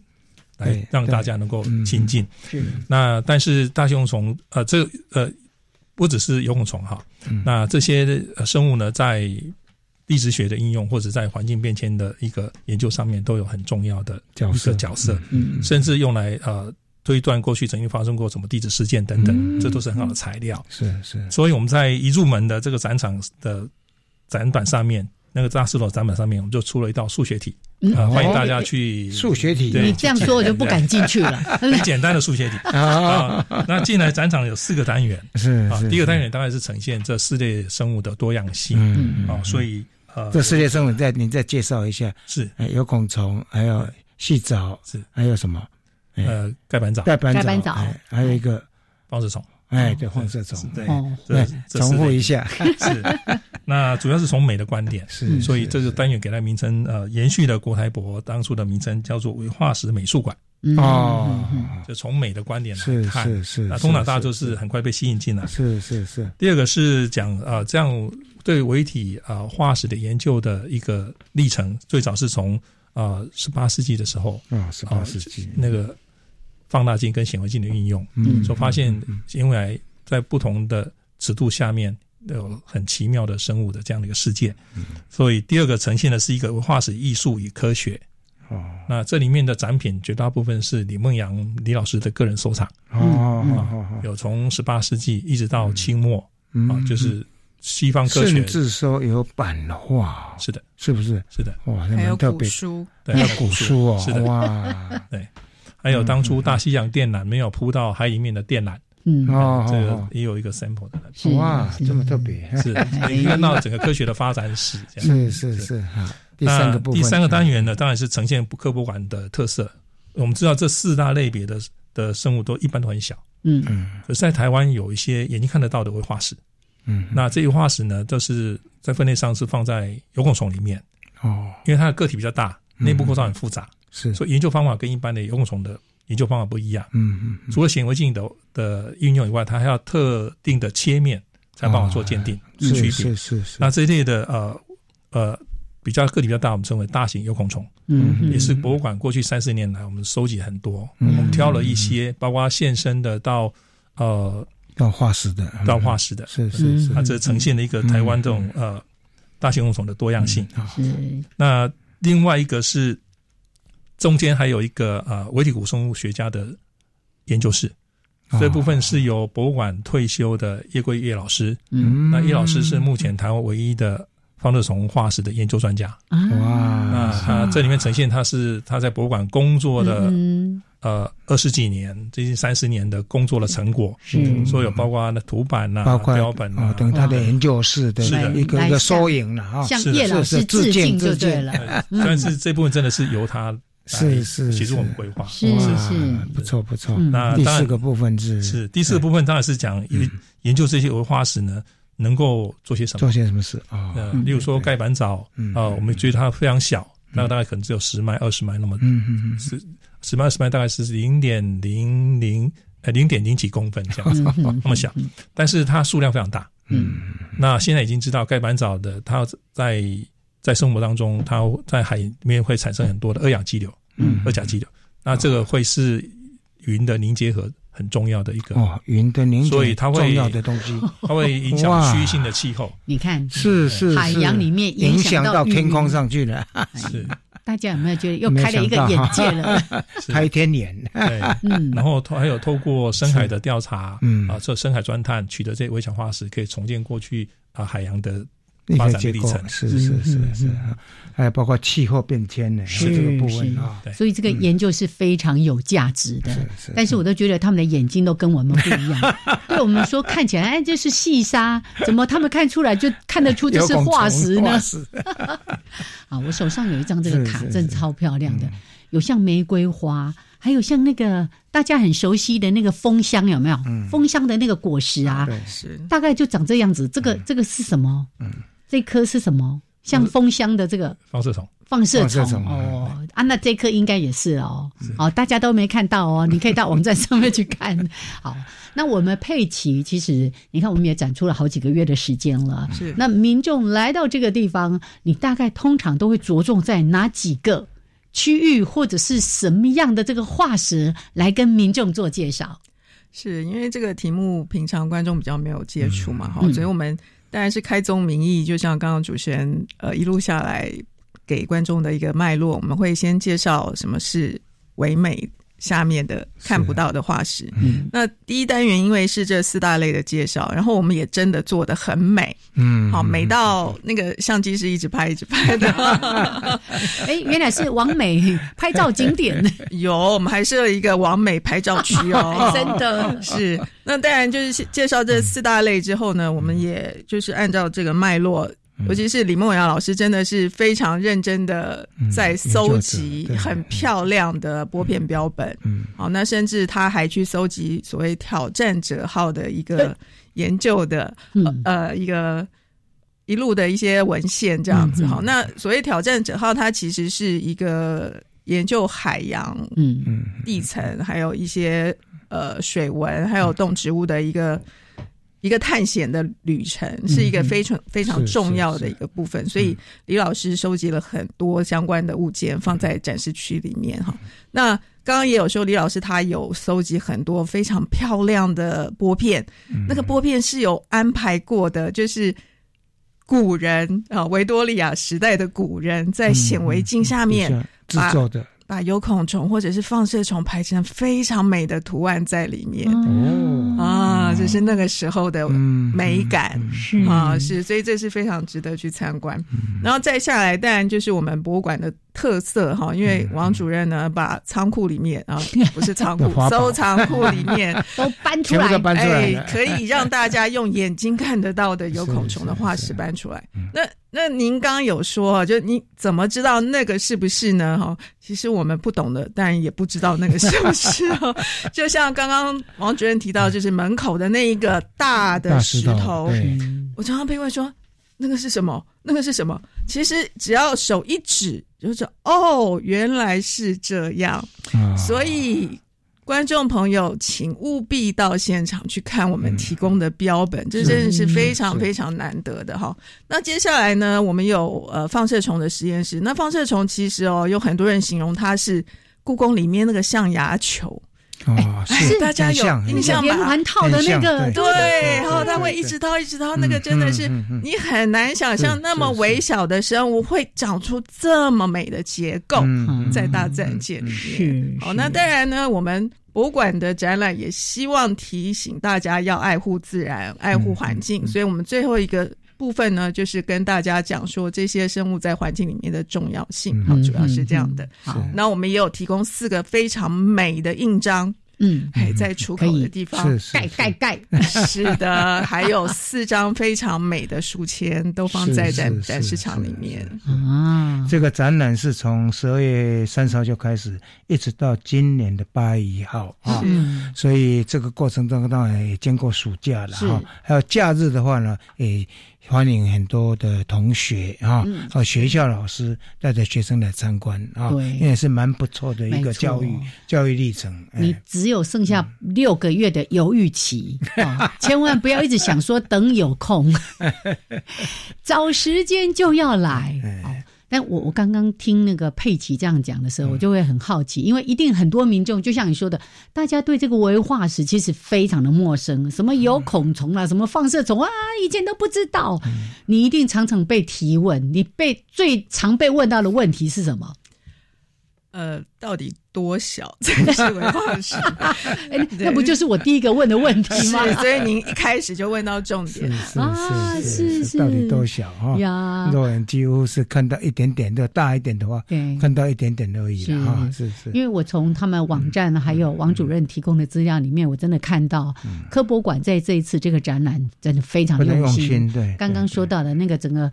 来让大家能够亲近。那但是大熊虫呃，这呃不只是游泳虫哈。那这些生物呢，在地质学的应用或者在环境变迁的一个研究上面，都有很重要的角色角色。嗯，甚至用来呃推断过去曾经发生过什么地质事件等等，这都是很好的材料。是是。所以我们在一入门的这个展场的展板上面。那个扎斯罗展板上面，我们就出了一道数学题，啊，欢迎大家去数学题。你这样说，我就不敢进去了。很 简单的数学题 啊。那进来展场有四个单元，是啊，第一个单元当然是呈现这四类生物的多样性啊，所以呃，这四类生物再你再介绍一下，是有孔虫，还有细藻，是还有什么？呃，盖板藻，盖板藻，还有一个孢子虫。哎，对，黄色虫，对，对，重复一下，是。那主要是从美的观点，是，所以这个单元给它名称，呃，延续了国台博当初的名称，叫做为化石美术馆。哦，就从美的观点来看，是是。那通常大家就是很快被吸引进来，是是是。第二个是讲呃，这样对维体啊化石的研究的一个历程，最早是从呃十八世纪的时候啊，十八世纪那个。放大镜跟显微镜的运用，嗯，就发现因为在不同的尺度下面有很奇妙的生物的这样的一个世界，嗯，所以第二个呈现的是一个化石艺术与科学，哦，那这里面的展品绝大部分是李梦阳李老师的个人收藏，哦，有从十八世纪一直到清末，啊，就是西方科学，甚至说有版画，是的，是不是？是的，哇，还有古书，还有古书哦，是的，哇，对。还有当初大西洋电缆没有铺到海里面的电缆，嗯，哦，这个也有一个 sample 的，哇，这么特别，是你看到整个科学的发展史，是是是哈。第三个部分，第三个单元呢，当然是呈现科博馆的特色。我们知道这四大类别的的生物都一般都很小，嗯。嗯，可是在台湾有一些眼睛看得到的微化石，嗯，那这些化石呢，都是在分类上是放在有孔虫里面，哦，因为它的个体比较大，内部构造很复杂。是，所以研究方法跟一般的游泳虫的研究方法不一样。嗯嗯，除了显微镜的的运用以外，它还要特定的切面才帮我做鉴定区别。是是是。那这一类的呃呃比较个体比较大，我们称为大型有孔虫。嗯，也是博物馆过去三十年来我们收集很多，我们挑了一些，包括现身的到呃到化石的到化石的，是是是。它这呈现了一个台湾这种呃大型有孔虫的多样性。是。那另外一个是。中间还有一个啊，维体古生物学家的研究室，这部分是由博物馆退休的叶桂叶老师。嗯，那叶老师是目前台湾唯一的方乐虫化石的研究专家。哇，那他这里面呈现他是他在博物馆工作的嗯。呃二十几年，接近三十年的工作的成果。是，所有包括那图版呐，包括标本啊，等他的研究室的。一个一个缩影了啊，向叶老师致敬就对了。但是这部分真的是由他。是是，协助我们规划，是是是，不错不错。那第四个部分是是第四个部分，当然是讲研研究这些文化石呢，能够做些什么？做些什么事？啊？例如说盖板藻啊，我们觉得它非常小，那大概可能只有十迈、二十迈那么，嗯嗯嗯，十十迈、二十迈大概是零点零零呃零点零几公分这样子，那么小，但是它数量非常大。嗯，那现在已经知道盖板藻的它在。在生活当中，它在海里面会产生很多的二氧基流，嗯，二甲基流，那这个会是云的凝结核很重要的一个哦，云的凝结，所以它会重要的东西，它会影响区域性的气候。你看，是是海洋里面影响到天空上去了。是，大家有没有觉得又开了一个眼界了？开天眼。对，嗯，然后还有透过深海的调查，嗯啊，这深海钻探取得这微小化石，可以重建过去啊海洋的。发展历程是是是是，还有包括气候变迁呢，是这个部分啊。所以这个研究是非常有价值的。但是我都觉得他们的眼睛都跟我们不一样。对我们说看起来哎这是细沙，怎么他们看出来就看得出这是化石呢？啊，我手上有一张这个卡，真超漂亮的。有像玫瑰花，还有像那个大家很熟悉的那个枫香，有没有？枫香的那个果实啊，是大概就长这样子。这个这个是什么？嗯，这颗是什么？像蜂箱的这个放射虫。放射虫哦，啊，那这颗应该也是哦。好，大家都没看到哦，你可以到网站上面去看。好，那我们佩奇其实，你看我们也展出了好几个月的时间了。是，那民众来到这个地方，你大概通常都会着重在哪几个区域，或者是什么样的这个化石来跟民众做介绍？是因为这个题目平常观众比较没有接触嘛，哈，所以我们当然是开宗明义，就像刚刚主持人呃一路下来。给观众的一个脉络，我们会先介绍什么是唯美下面的看不到的化石。嗯，那第一单元因为是这四大类的介绍，然后我们也真的做的很美。嗯，好美到那个相机是一直拍一直拍的。哎，原来是王美拍照景点。有，我们还设了一个王美拍照区哦。真的是。那当然就是介绍这四大类之后呢，我们也就是按照这个脉络。尤其是李梦瑶老师，真的是非常认真的在搜集很漂亮的拨片标本。嗯，好，那甚至他还去搜集所谓挑战者号的一个研究的呃一个一路的一些文献这样子。好，那所谓挑战者号，它其实是一个研究海洋嗯嗯。地层，还有一些呃水文，还有动植物的一个。一个探险的旅程是一个非常非常重要的一个部分，所以李老师收集了很多相关的物件放在展示区里面哈。那刚刚也有说，李老师他有收集很多非常漂亮的玻片，那个玻片是有安排过的，就是古人啊，维多利亚时代的古人在显微镜下面制作的。把有孔虫或者是放射虫排成非常美的图案在里面哦。啊，这是那个时候的美感是。啊是，所以这是非常值得去参观。然后再下来，当然就是我们博物馆的特色哈，因为王主任呢把仓库里面啊 不是仓库，收藏库里面 都搬出来，哎，可以让大家用眼睛看得到的有孔虫的化石搬出来。那那您刚刚有说，就你怎么知道那个是不是呢？哈，其实我们不懂的，但也不知道那个是不是哦。就像刚刚王主任提到，就是门口的那一个大的石头，我常常被问说那个是什么？那个是什么？其实只要手一指，就是哦，原来是这样。所以。观众朋友，请务必到现场去看我们提供的标本，这真的是非常非常难得的哈。那接下来呢，我们有呃放射虫的实验室。那放射虫其实哦，有很多人形容它是故宫里面那个象牙球。哦，是大家有印象连环套的那个，对，然后它会一直掏，一直掏，那个真的是你很难想象，那么微小的生物会长出这么美的结构在大自然界里面。好，那当然呢，我们博物馆的展览也希望提醒大家要爱护自然、爱护环境，所以我们最后一个部分呢，就是跟大家讲说这些生物在环境里面的重要性。好，主要是这样的。好，那我们也有提供四个非常美的印章。嗯，还在出口的地方盖盖盖，是的，还有四张非常美的书签都放在展展示场里面啊。这个展览是从十二月三十号就开始，一直到今年的八月一号啊。所以这个过程当中当然也经过暑假了哈，还有假日的话呢，诶。欢迎很多的同学啊，和学校老师带着学生来参观啊，因为是蛮不错的一个教育教育历程。你只有剩下六个月的犹豫期 啊，千万不要一直想说等有空，找时间就要来。但我我刚刚听那个佩奇这样讲的时候，我就会很好奇，因为一定很多民众就像你说的，大家对这个微化石其实非常的陌生，什么有孔虫啊，什么放射虫啊，以前都不知道。你一定常常被提问，你被最常被问到的问题是什么？呃，到底多小才是 文化石？哎，那不就是我第一个问的问题吗？所以您一开始就问到重点啊，是是，到底多小哈？呀，多人几乎是看到一点点的，大一点的话，看到一点点而已。是是，因为我从他们网站还有王主任提供的资料里面，我真的看到科博馆在这一次这个展览真的非常用心。对，刚刚说到的那个整个。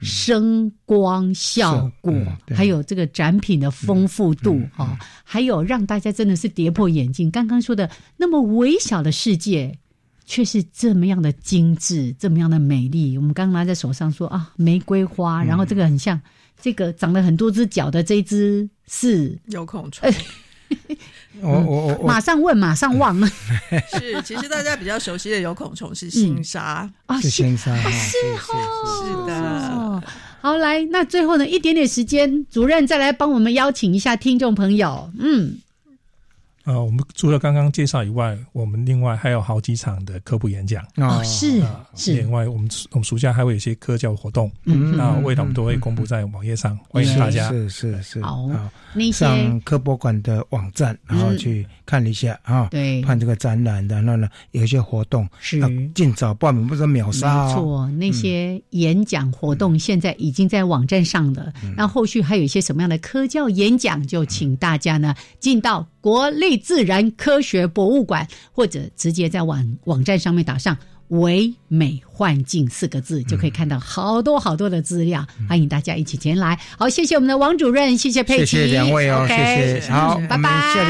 声光效果，还有这个展品的丰富度哈，还有让大家真的是跌破眼镜。刚刚说的那么微小的世界，却是这么样的精致，这么样的美丽。我们刚拿在手上说啊，玫瑰花，然后这个很像这个长了很多只脚的这只是有孔虫。我我我马上问，马上忘了。是，其实大家比较熟悉的有孔虫是星沙啊，星沙是哦，是的。好，来，那最后呢，一点点时间，主任再来帮我们邀请一下听众朋友，嗯。呃，我们除了刚刚介绍以外，我们另外还有好几场的科普演讲哦，是是。另外，我们我们暑假还会有一些科教活动，嗯，那未来我们都会公布在网页上，欢迎大家是是是好，上科博馆的网站，然后去看一下啊，对，看这个展览，然后呢有一些活动是尽早报名，不是秒杀。没错，那些演讲活动现在已经在网站上了，那后续还有一些什么样的科教演讲，就请大家呢进到国立。自然科学博物馆，或者直接在网网站上面打上“唯美幻境”四个字，就可以看到好多好多的资料。欢迎大家一起前来。好，谢谢我们的王主任，谢谢佩奇，谢谢两位哦，谢谢，好，拜拜。